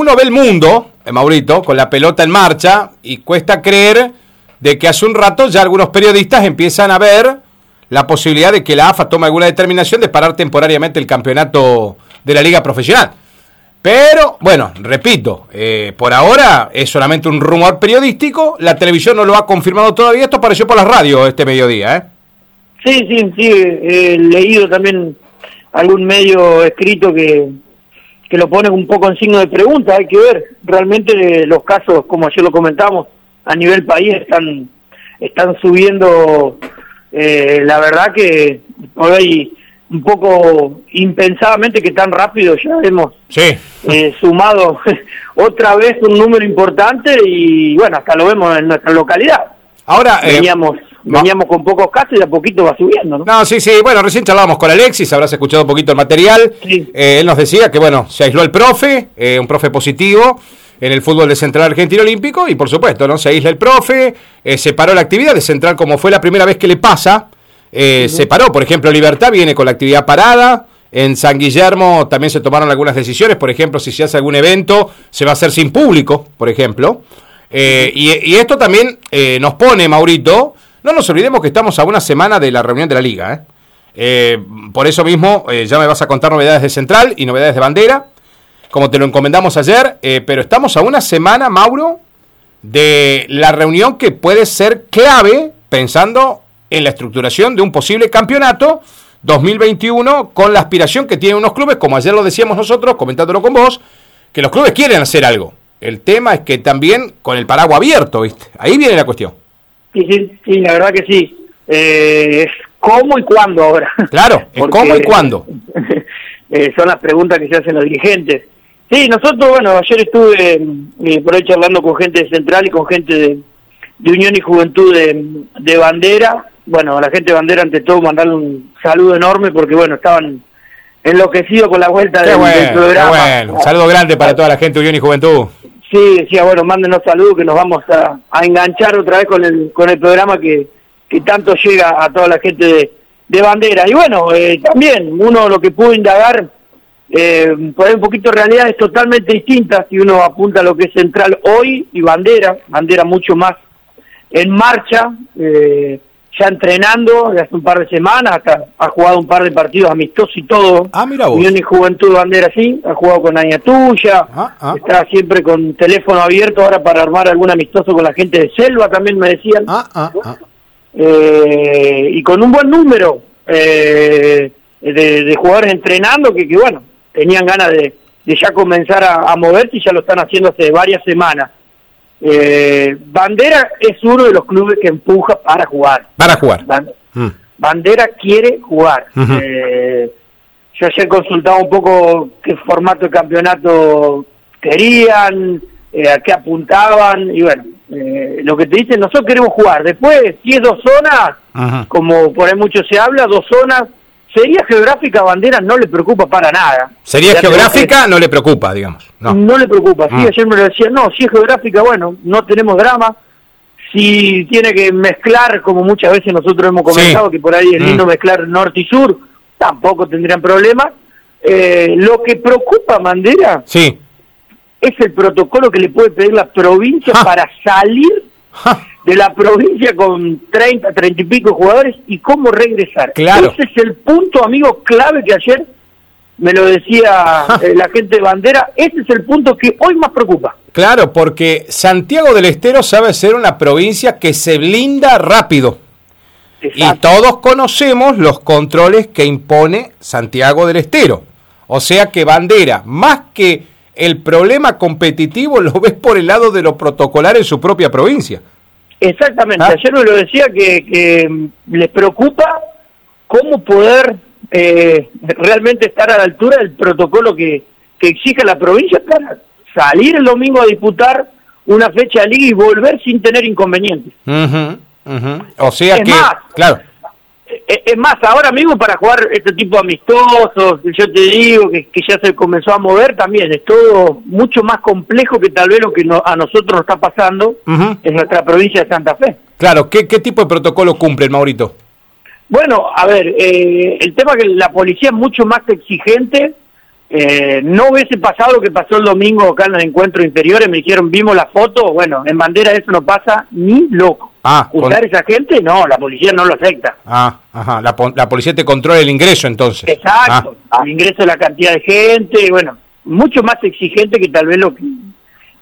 uno ve el mundo, eh, Maurito, con la pelota en marcha y cuesta creer de que hace un rato ya algunos periodistas empiezan a ver la posibilidad de que la AFA tome alguna determinación de parar temporariamente el campeonato de la liga profesional. Pero, bueno, repito, eh, por ahora es solamente un rumor periodístico, la televisión no lo ha confirmado todavía, esto apareció por las radios este mediodía, ¿eh? Sí, sí, sí, he leído también algún medio escrito que, que lo pone un poco en signo de pregunta, hay que ver, realmente los casos, como ayer lo comentamos, a nivel país están, están subiendo, eh, la verdad que hoy un poco impensadamente que tan rápido ya hemos eh, sumado otra vez un número importante y bueno, hasta lo vemos en nuestra localidad. Ahora eh, veníamos, con pocos casos y a poquito va subiendo, ¿no? No, sí, sí, bueno, recién charlábamos con Alexis, habrás escuchado un poquito el material. Eh, él nos decía que bueno, se aisló el profe, un profe positivo en el fútbol de Central Argentino Olímpico y por supuesto, ¿no? Se aísla el profe, se paró la actividad de Central como fue la primera vez que le pasa eh, se paró. Por ejemplo, Libertad viene con la actividad parada. En San Guillermo también se tomaron algunas decisiones. Por ejemplo, si se hace algún evento, se va a hacer sin público, por ejemplo. Eh, y, esto también eh, nos pone, Maurito, no nos olvidemos que estamos a una semana de la reunión de la liga. por eso mismo ya me vas a contar novedades de Central y novedades de Bandera, como te lo encomendamos ayer. pero estamos a una semana, Mauro, de la reunión que puede ser clave pensando en la estructuración de un posible campeonato 2021 con la aspiración que tienen unos clubes, como ayer lo decíamos nosotros, comentándolo con vos, que los clubes quieren hacer algo. El tema es que también con el paraguas abierto, ¿viste? Ahí viene la cuestión. Sí, sí, sí la verdad que sí. Eh, ¿Cómo y cuándo ahora? Claro, cómo y cuándo. Eh, son las preguntas que se hacen los dirigentes. Sí, nosotros, bueno, ayer estuve eh, por ahí charlando con gente de Central y con gente de, de Unión y Juventud de, de Bandera bueno, a la gente de Bandera ante todo mandarle un saludo enorme porque bueno, estaban enloquecidos con la vuelta del, programa. bueno. Un saludo grande para toda la gente de Unión y Juventud. Sí, decía, bueno, mándenos saludos que nos vamos a, enganchar otra vez con el, con el programa que, que tanto llega a toda la gente de, de Bandera. Y bueno, eh, también uno lo que pudo indagar, eh, por ahí un poquito realidades totalmente distintas si uno apunta a lo que es Central hoy y Bandera, Bandera mucho más en marcha. Eh, ya entrenando de hace un par de semanas, hasta ha jugado un par de partidos amistosos y todo. Ah, mira vos. Unión y Juventud Bandera sí, ha jugado con Aña Tuya, ah, ah. está siempre con teléfono abierto ahora para armar algún amistoso con la gente de Selva, también me decían. Ah, eh, y con un buen número eh, de, jugadores entrenando que, que, bueno, tenían ganas de, ya comenzar a, a moverse y ya lo están haciendo hace varias semanas. Eh, Bandera es uno de los clubes que empuja para jugar. Para jugar. Mm. Bandera quiere jugar. eh, yo ayer consultaba un poco qué formato de campeonato querían, eh, a qué apuntaban, y bueno, eh, lo que te dicen, nosotros queremos jugar. Después, si es dos zonas, como por ahí mucho se habla, dos zonas, Sería geográfica bandera no le preocupa para nada. Sería geográfica no le preocupa, digamos. No, no le preocupa. Sí, mm. ayer me lo decía, no, si es geográfica, bueno, no tenemos drama. Si tiene que mezclar, como muchas veces nosotros hemos comentado, que por ahí es lindo mm. mezclar norte y sur, tampoco tendrían problema. Eh, lo que preocupa a Bandera sí. es el protocolo que le puede pedir la provincia para salir de la provincia con 30, 30 y pico jugadores y cómo regresar. Claro. Ese es el punto, amigo, clave que ayer me lo decía eh, la gente de bandera, ese es el punto que hoy más preocupa. Claro, porque Santiago del Estero sabe ser una provincia que se blinda rápido. Y todos conocemos los controles que impone Santiago del Estero. O sea que bandera, más que el problema competitivo, lo ves por el lado de lo protocolar en su propia provincia. Exactamente, ¿Ah? ayer me lo decía que, les preocupa cómo poder eh, realmente estar a la altura del protocolo que, que exige la provincia para salir el domingo a disputar una fecha de liga y volver sin tener inconvenientes. O sea que, claro. Eh, es más, ahora mismo para jugar este tipo de amistosos, yo te digo que, ya se comenzó a mover también, es todo mucho más complejo que tal vez lo que a nosotros nos está pasando en nuestra provincia de Santa Fe. Claro, ¿qué, tipo de protocolo cumple el Maurito? Bueno, a ver, eh, el tema que la policía es mucho más exigente Eh, no hubiese pasado lo que pasó el domingo acá en los encuentros inferiores, me dijeron, vimos la foto, bueno, en bandera eso no pasa ni loco. Ah, ¿Usar esa gente? No, la policía no lo acepta. Ah, ajá, la, la policía te controla el ingreso entonces. Exacto, ah. el ingreso de la cantidad de gente, bueno, mucho más exigente que tal vez lo que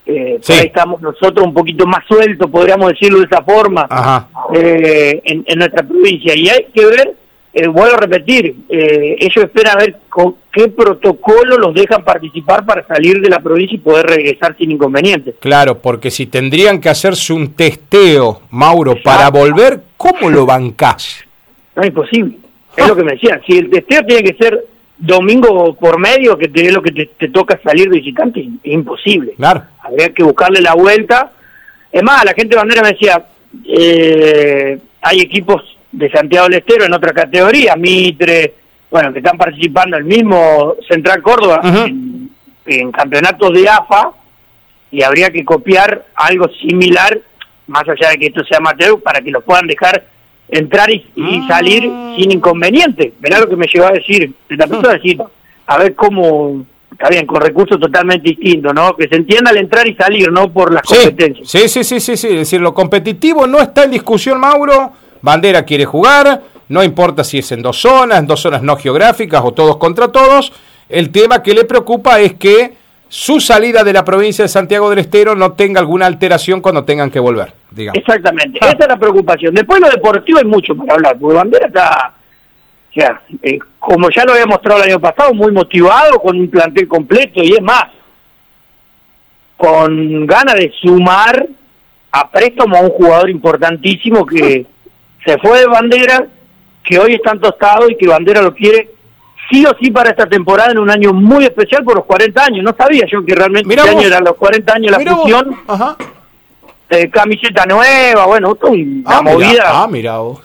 eh, estamos nosotros un poquito más sueltos, podríamos decirlo de esa forma, eh, en, en, nuestra provincia. Y hay que ver eh, vuelvo a repetir, eh, ellos esperan a ver con qué protocolo los dejan participar para salir de la provincia y poder regresar sin inconvenientes. Claro, porque si tendrían que hacerse un testeo, Mauro, para volver, ¿cómo lo bancás? No es posible. Es lo que me decían. Si el testeo tiene que ser domingo por medio, que es lo que te, toca salir visitante, es imposible. Claro. Habría que buscarle la vuelta. Es más, la gente de bandera me decía, eh, hay equipos de Santiago del Estero en otra categoría, Mitre, bueno, que están participando el mismo Central Córdoba en, campeonatos de AFA y habría que copiar algo similar, más allá de que esto sea amateur, para que lo puedan dejar entrar y, ah. salir sin inconveniente. Verá lo que me llevó a decir, la persona decir, a ver cómo, está bien, con recursos totalmente distintos, ¿no? Que se entienda al entrar y salir, no por las competencias. Sí, sí, sí, sí, sí, es decir, lo competitivo no está en discusión, Mauro, Bandera quiere jugar, no importa si es en dos zonas, en dos zonas no geográficas o todos contra todos. El tema que le preocupa es que su salida de la provincia de Santiago del Estero no tenga alguna alteración cuando tengan que volver, digamos. Exactamente, esa es la preocupación. Después lo deportivo hay mucho para hablar, porque Bandera está, o sea, eh, como ya lo había mostrado el año pasado, muy motivado, con un plantel completo y es más, con ganas de sumar a préstamo a un jugador importantísimo que se fue de Bandera, que hoy está tostado y que Bandera lo quiere sí o sí para esta temporada en un año muy especial por los 40 años. No sabía yo que realmente este año eran los 40 años la fusión. Eh, camiseta nueva, bueno, una ah, movida. ah, mira vos.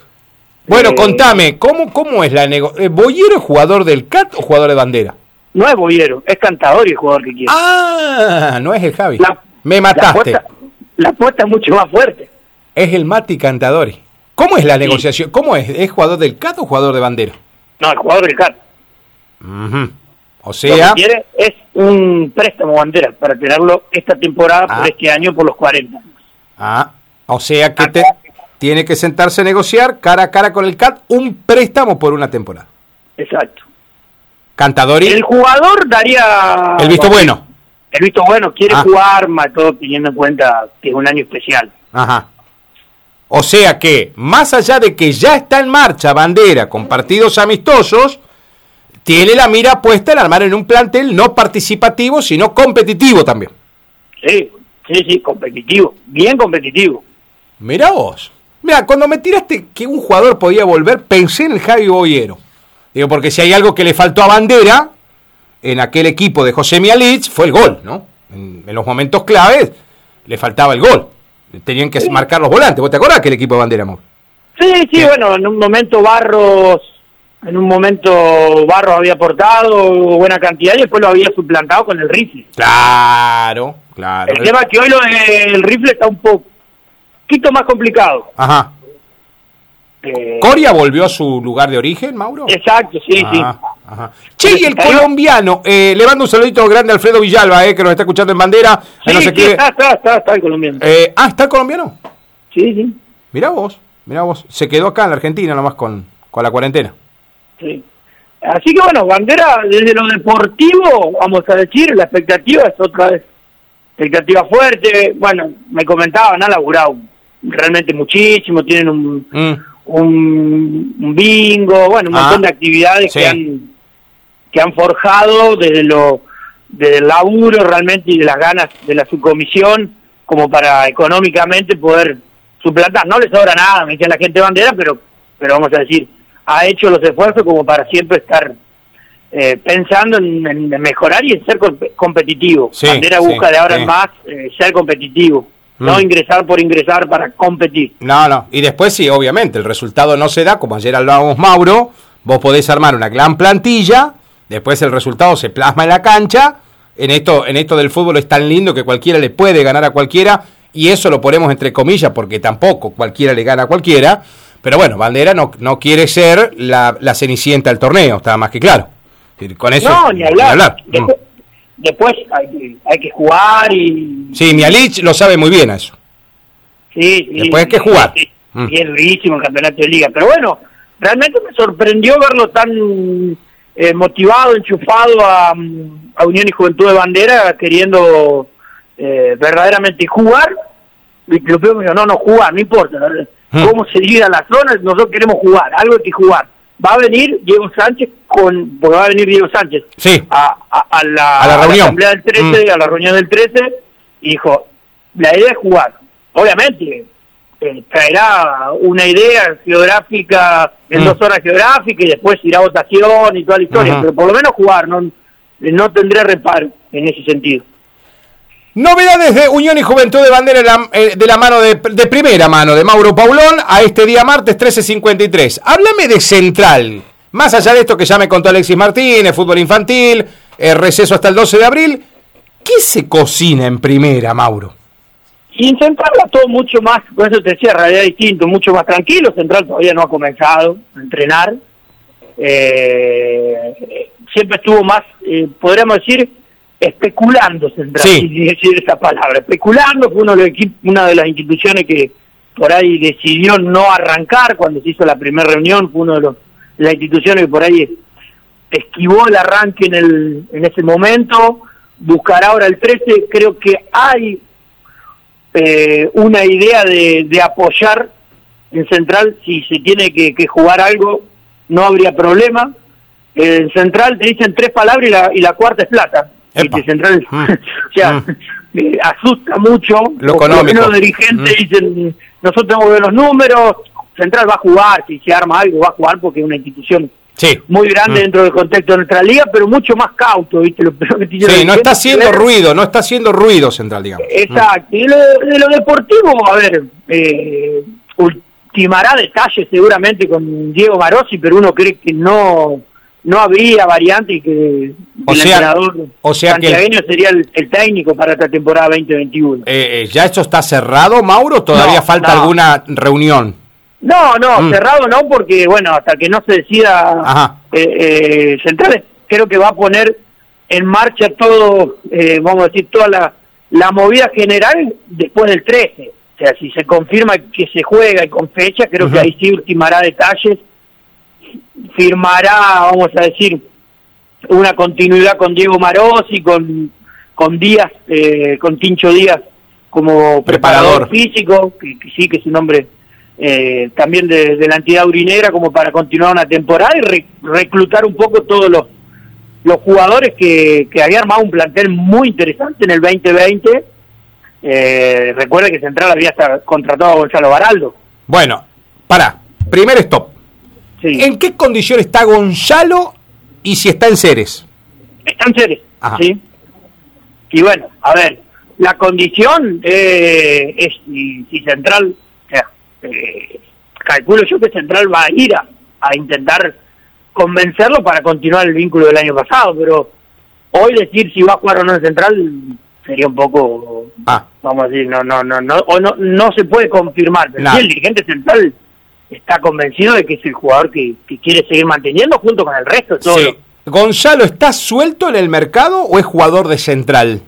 Bueno, eh, contame, ¿cómo, ¿cómo es la negociación? Eh, ¿Boyero es jugador del CAT o jugador de bandera? No es Boyero, es cantador y el jugador que quiere. Ah, no es el Javi. Me mataste. La apuesta, es mucho más fuerte. Es el Mati Cantadori. ¿Cómo es la negociación? ¿Cómo es? ¿Es jugador del CAT o jugador de bandera? No, el jugador del CAT. O sea... Lo que quiere es un préstamo bandera para tenerlo esta temporada por ah. este año por los 40. Ah, o sea que te, tiene que sentarse a negociar cara a cara con el CAT un préstamo por una temporada. Exacto. Cantadori. El jugador daría... El visto bueno. El visto bueno, quiere ah. jugar, más todo teniendo en cuenta que es un año especial. Ajá. O sea que, más allá de que ya está en marcha Bandera con partidos amistosos, tiene la mira puesta en armar en un plantel no participativo, sino competitivo también. Sí, sí, sí, competitivo, bien competitivo. Mira vos. Mira, cuando me tiraste que un jugador podía volver, pensé en el Javi Boyero. Digo, porque si hay algo que le faltó a Bandera en aquel equipo de José Mialich, fue el gol, ¿no? En, en los momentos claves le faltaba el gol tenían que marcar los volantes. ¿Vos te acordás que el equipo de bandera, amor? Sí, sí, bueno, en un momento Barros, en un momento Barros había aportado buena cantidad y después lo había suplantado con el rifle. Claro, claro. El tema es que hoy lo del rifle está un poquito más complicado. Ajá. Eh, ¿Coria volvió a su lugar de origen, Mauro? Exacto, sí, sí. Che, y el colombiano, eh, le mando un saludito grande a Alfredo Villalba, eh, que nos está escuchando en bandera. Sí, está, está, está, el colombiano. Eh, ah, ¿está el colombiano? Sí, sí. Mirá vos, mirá vos. Se quedó acá en la Argentina nomás con, con la cuarentena. Sí. Así que bueno, bandera, desde lo deportivo, vamos a decir, la expectativa es otra vez. Expectativa fuerte. Bueno, me comentaban, han laburado realmente muchísimo, tienen un. Mm un, bingo, bueno, un montón de ah, actividades que han que han forjado desde lo desde el laburo realmente y de las ganas de la subcomisión como para económicamente poder suplantar. No les sobra nada, me dice la gente bandera, pero pero vamos a decir, ha hecho los esfuerzos como para siempre estar eh, pensando en, mejorar y en ser competitivo. bandera busca de ahora en más eh, ser competitivo. No mm. ingresar por ingresar para competir. No, no. Y después sí, obviamente, el resultado no se da, como ayer hablábamos Mauro, vos podés armar una gran plantilla, después el resultado se plasma en la cancha. En esto, en esto del fútbol es tan lindo que cualquiera le puede ganar a cualquiera, y eso lo ponemos entre comillas porque tampoco cualquiera le gana a cualquiera. Pero bueno, Bandera no, no quiere ser la, la cenicienta del torneo, está más que claro. Con eso, no, ni hablar. Después, hay, hay, que jugar y... Sí, Mialich lo sabe muy bien eso. Sí, Después hay que jugar. Sí, mm. Y es durísimo el campeonato de liga. Pero bueno, realmente me sorprendió verlo tan eh, motivado, enchufado a, a, Unión y Juventud de Bandera, queriendo eh, verdaderamente jugar. Y lo me dijo, no, no, jugar, no importa. Mm. Cómo se divida la zona, nosotros queremos jugar, algo hay que jugar va a venir Diego Sánchez con, porque va a venir Diego Sánchez a, a, la, reunión. asamblea del 13, mm. a la reunión del 13, y dijo, la idea es jugar. Obviamente, eh, traerá una idea geográfica en mm. dos horas geográficas y después irá a votación y toda la historia, pero por lo menos jugar, no, no tendré reparo en ese sentido. Novedades de Unión y Juventud de Bandera de la, eh, mano de, primera mano de Mauro Paulón a este día martes 13.53. Háblame de Central. Más allá de esto que ya me contó Alexis Martínez, fútbol infantil, eh, receso hasta el 12 de abril. ¿Qué se cocina en primera, Mauro? Y en Central todo mucho más, por eso te decía, realidad distinto, mucho más tranquilo. Central todavía no ha comenzado a entrenar. Eh, siempre estuvo más, podríamos decir, especulando, Central, sí. decir esa palabra. Especulando fue uno de una de las instituciones que por ahí decidió no arrancar cuando se hizo la primera reunión, fue una de, los, las instituciones que por ahí esquivó el arranque en, el, en ese momento. Buscar ahora el 13, creo que hay eh, una idea de, de, apoyar en Central, si se tiene que, que jugar algo, no habría problema. En Central te dicen tres palabras y la, y la cuarta es plata. Central, mm. o sea, mm. eh, asusta mucho. Lo económico. Los dirigentes mm. dicen, nosotros tenemos que ver los números, Central va a jugar, si se arma algo va a jugar porque es una institución muy grande dentro del contexto de nuestra liga, pero mucho más cauto, ¿viste? Lo, sí, no está haciendo ruido, no está haciendo ruido Central, digamos. Exacto. Y lo, de lo deportivo, a ver, eh, ultimará detalles seguramente con Diego Marossi, pero uno cree que no no habría variante y que o el sea, entrenador o sea que sería el, técnico para esta temporada 2021. Eh, eh, ¿Ya esto está cerrado, Mauro? ¿Todavía falta alguna reunión? No, no, mm. cerrado no, porque bueno, hasta que no se decida eh, eh, Centrales, creo que va a poner en marcha todo, eh, vamos a decir, toda la, la movida general después del 13. O sea, si se confirma que se juega y con fecha, creo que ahí sí ultimará detalles firmará, vamos a decir, una continuidad con Diego Marosi, con, con Díaz, eh, con Tincho Díaz como preparador, físico, que, sí que es un hombre eh, también de, la entidad urinera, como para continuar una temporada y reclutar un poco todos los, los jugadores que, que había armado un plantel muy interesante en el 2020. Eh, recuerda que Central había contratado a Gonzalo Baraldo. Bueno, para, primer stop. ¿En qué condición está Gonzalo y si está en Ceres? Está en Ceres, sí. Y bueno, a ver, la condición eh, es si, Central, eh, calculo yo que Central va a ir a, intentar convencerlo para continuar el vínculo del año pasado, pero hoy decir si va a jugar o no en Central sería un poco, ah. vamos a decir, no, no, no, no, o no, no se puede confirmar. Pero si el dirigente central está convencido de que es el jugador que, quiere seguir manteniendo junto con el resto. Todo Gonzalo, ¿está suelto en el mercado o es jugador de central?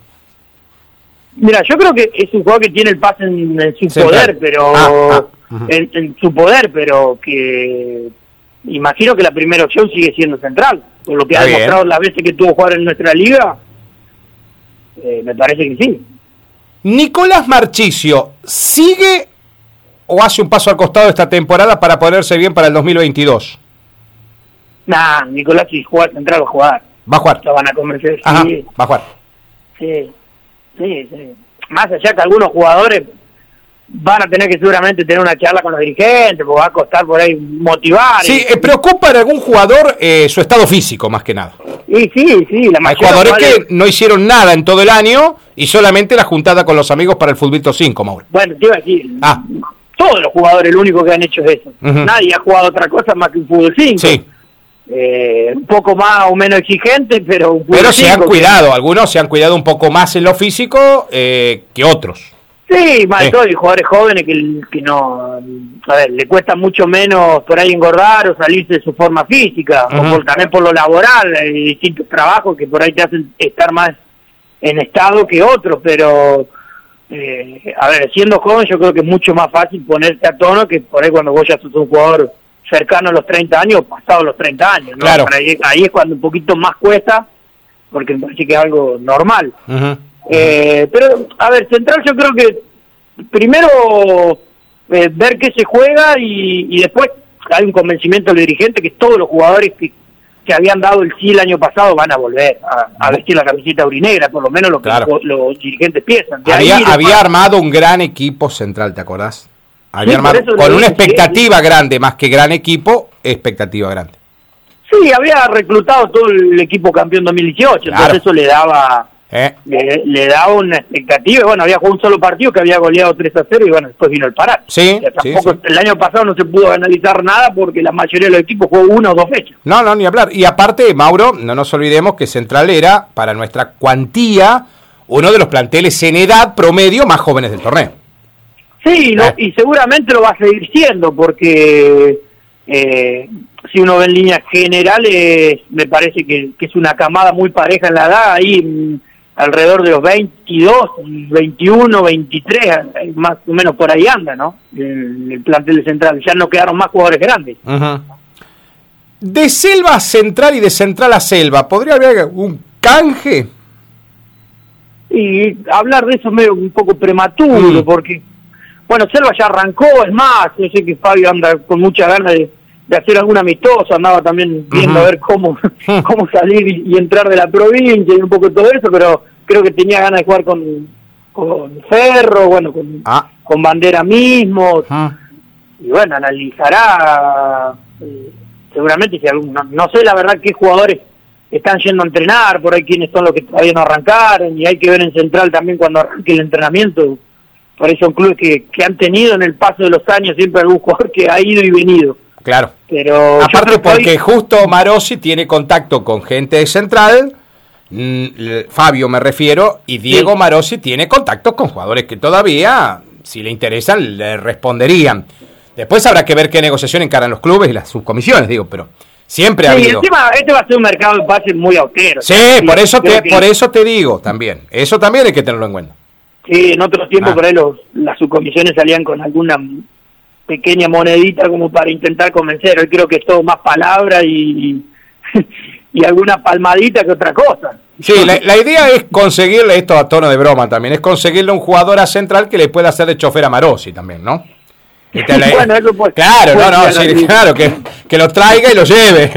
Mira, yo creo que es un jugador que tiene el pase en, su poder, pero ah, ah, en, su poder, pero que imagino que la primera opción sigue siendo central, por lo que ha demostrado las veces que tuvo jugar en nuestra liga, eh, me parece que sí. Nicolás Marchicio, ¿sigue o hace un paso al costado esta temporada para ponerse bien para el 2022? Nah, Nicolás si juega central va a jugar. Va a jugar. Lo van a convencer. Sí. Va a jugar. Sí, sí, sí. Más allá que algunos jugadores van a tener que seguramente tener una charla con los dirigentes, porque va a costar por ahí motivar. Sí, eh, preocupa en algún jugador eh, su estado físico, más que nada. Sí, sí, sí. La Hay jugadores que no hicieron nada en todo el año y solamente la juntada con los amigos para el Fulbito 5, Mauro. Bueno, te iba a decir, ah todos los jugadores lo único que han hecho es eso. Nadie ha jugado otra cosa más que un fútbol 5. Sí. Eh, un poco más o menos exigente, pero Pero se han cuidado, algunos se han cuidado un poco más en lo físico eh, que otros. Sí, más todo, y jugadores jóvenes que, que no, a ver, le cuesta mucho menos por ahí engordar o salirse de su forma física, o también por lo laboral, hay distintos trabajos que por ahí te hacen estar más en estado que otros, pero, eh, a ver, siendo joven yo creo que es mucho más fácil ponerte a tono que por ahí cuando vos ya sos un jugador cercano a los 30 años o pasado los 30 años, ¿no? Claro. Ahí, ahí, es cuando un poquito más cuesta, porque me parece que es algo normal. Eh, pero, a ver, Central yo creo que primero eh, ver qué se juega y, después hay un convencimiento del dirigente que todos los jugadores que, que habían dado el sí el año pasado van a volver a, vestir la camiseta urinegra, por lo menos lo que los, dirigentes piensan. había, había armado un gran equipo central, ¿te acordás? Había armado con una expectativa grande, más que gran equipo, expectativa grande. Sí, había reclutado todo el equipo campeón 2018, entonces eso le daba eh. Le, daba una expectativa, bueno, había jugado un solo partido que había goleado 3 a 0 y bueno, después vino el parar. Sí, tampoco, El año pasado no se pudo analizar nada porque la mayoría de los equipos jugó una o dos fechas. No, no, ni hablar. Y aparte, Mauro, no nos olvidemos que Central era, para nuestra cuantía, uno de los planteles en edad promedio más jóvenes del torneo. Sí, eh. y seguramente lo va a seguir siendo porque eh, si uno ve en líneas generales, me parece que, que, es una camada muy pareja en la edad. Ahí alrededor de los 22, 21, 23, más o menos por ahí anda, ¿no? El, el plantel central. Ya no quedaron más jugadores grandes. De selva a central y de central a selva, ¿podría haber un canje? Y hablar de eso es medio un poco prematuro, mm. porque, bueno, Selva ya arrancó, es más, yo sé que Fabio anda con mucha ganas de, hacer algún amistoso, andaba también viendo a ver cómo, cómo salir y, entrar de la provincia y un poco todo eso, pero creo que tenía ganas de jugar con, con Ferro, bueno, con, ah. con Bandera mismo, y bueno, analizará eh, seguramente si algún, no, sé la verdad qué jugadores están yendo a entrenar, por ahí quiénes son los que todavía no arrancaron, y hay que ver en Central también cuando arranque el entrenamiento, por eso son clubes que, que han tenido en el paso de los años siempre algún jugador que ha ido y venido. Claro. Pero Aparte porque justo Marosi tiene contacto con gente de Central, mm, Fabio me refiero, y Diego Marosi tiene contacto con jugadores que todavía, si le interesan, le responderían. Después habrá que ver qué negociación encaran los clubes y las subcomisiones, digo, pero siempre ha habido. Y encima este va a ser un mercado de pases muy austero. Sí, por eso te, por eso te digo también. Eso también hay que tenerlo en cuenta. Sí, en otros tiempos ah. por ahí los, las subcomisiones salían con alguna pequeña monedita como para intentar convencer. Hoy creo que es todo más palabra y, y alguna palmadita que otra cosa. Sí, la, idea es conseguirle esto a tono de broma también, es conseguirle un jugador a central que le pueda hacer de chofer a Marosi también, ¿no? bueno, eso puede, claro, no, no, sí, claro, que, que, lo traiga y lo lleve,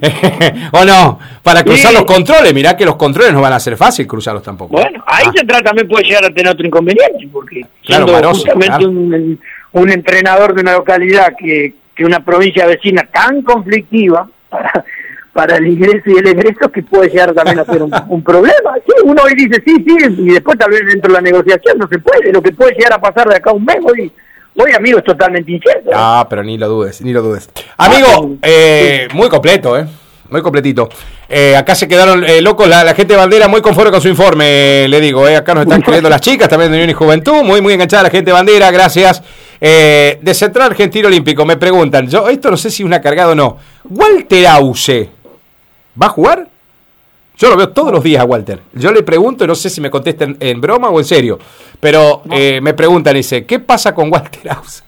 o no, para cruzar los controles, mirá que los controles no van a ser fácil cruzarlos tampoco. Bueno, ahí ah. Central también puede llegar a tener otro inconveniente, porque claro, siendo justamente un, un entrenador de una localidad que, que una provincia vecina tan conflictiva para, para el ingreso y el egreso que puede llegar también a ser un, problema. Sí, uno hoy dice sí, sí, y después tal vez dentro de la negociación no se puede. Lo que puede llegar a pasar de acá a un mes hoy, hoy amigo, es totalmente incierto. Ah, pero ni lo dudes, ni lo dudes. Amigo, ah, eh, muy completo, ¿eh? Muy completito. Eh, acá se quedaron eh, locos la, gente de Bandera, muy conforme con su informe, le digo. Eh. Acá nos están escribiendo las chicas, también de Unión y Juventud, muy, muy enganchada la gente de Bandera, gracias. De Central Argentino Olímpico, me preguntan, yo esto no sé si es una cargada o no. Walter Ause, ¿va a jugar? Yo lo veo todos los días a Walter. Yo le pregunto, no sé si me contestan en broma o en serio, pero me preguntan, dice, ¿qué pasa con Walter Ause?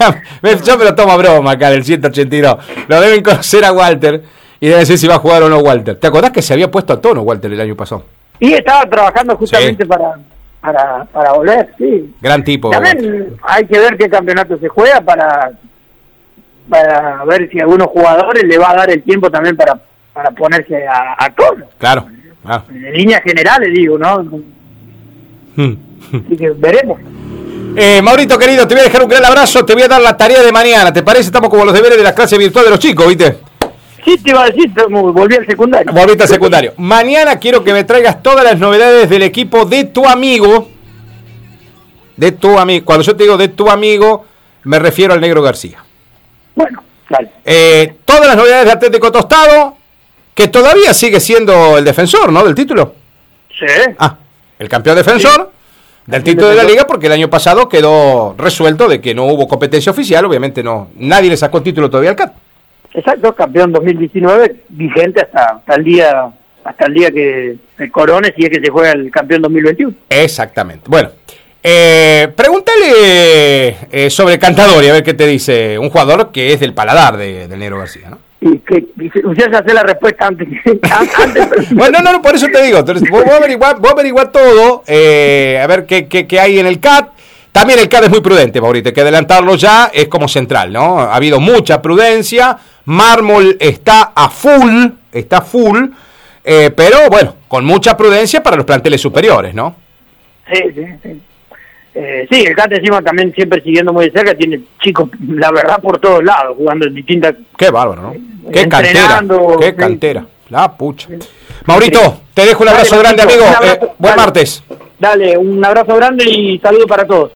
yo me lo tomo a broma acá del 182. Lo deben conocer a Walter y deben decir si va a jugar o no Walter. ¿Te acordás que se había puesto a tono Walter el año pasado? Y estaba trabajando justamente para, para, para volver, sí. Gran tipo. También hay que ver qué campeonato se juega para, para ver si a algunos jugadores le va a dar el tiempo también para, para ponerse a, a tono. Claro, En líneas generales, digo, ¿no? Hmm. Así que veremos. Eh, Maurito querido, te voy a dejar un gran abrazo, te voy a dar la tarea de mañana, ¿te parece? Estamos como los deberes de las clases virtuales de los chicos, ¿viste? Sí, te iba a decir, volví al secundario. Volviste al secundario. Mañana quiero que me traigas todas las novedades del equipo de tu amigo. De tu amigo. Cuando yo te digo de tu amigo, me refiero al Negro García. Bueno, dale. Eh, todas las novedades de Atlético Tostado, que todavía sigue siendo el defensor, ¿no? Del título. Sí. Ah, el campeón defensor Del título de la liga porque el año pasado quedó resuelto de que no hubo competencia oficial, obviamente no, nadie le sacó título todavía al CAT. Exacto, campeón 2019, vigente hasta, hasta el día hasta el día que el corone si es que se juega el campeón 2021. Exactamente. Bueno, eh, pregúntale eh, sobre Cantadori, a ver qué te dice un jugador que es del paladar de, de Negro García, ¿no? Y que usted hace la respuesta antes. antes bueno, no, no, por eso te digo. Entonces, voy a averiguar todo, eh, a ver qué, qué, qué, hay en el CAT. También el CAT es muy prudente, Maurito, hay que adelantarlo ya, es como central, ¿no? Ha habido mucha prudencia, Mármol está a full, está full, eh, pero bueno, con mucha prudencia para los planteles superiores, ¿no? Sí, sí, sí. Eh, sí, el CAT encima también siempre siguiendo muy de cerca, tiene chicos, la verdad, por todos lados, jugando en distintas... Qué bárbaro, ¿no? Qué cantera, qué sí. cantera, la pucha. Maurito, te dejo un abrazo Dale, grande, amigo. Abrazo, eh, buen dale, martes. Dale, un abrazo grande y saludo para todos.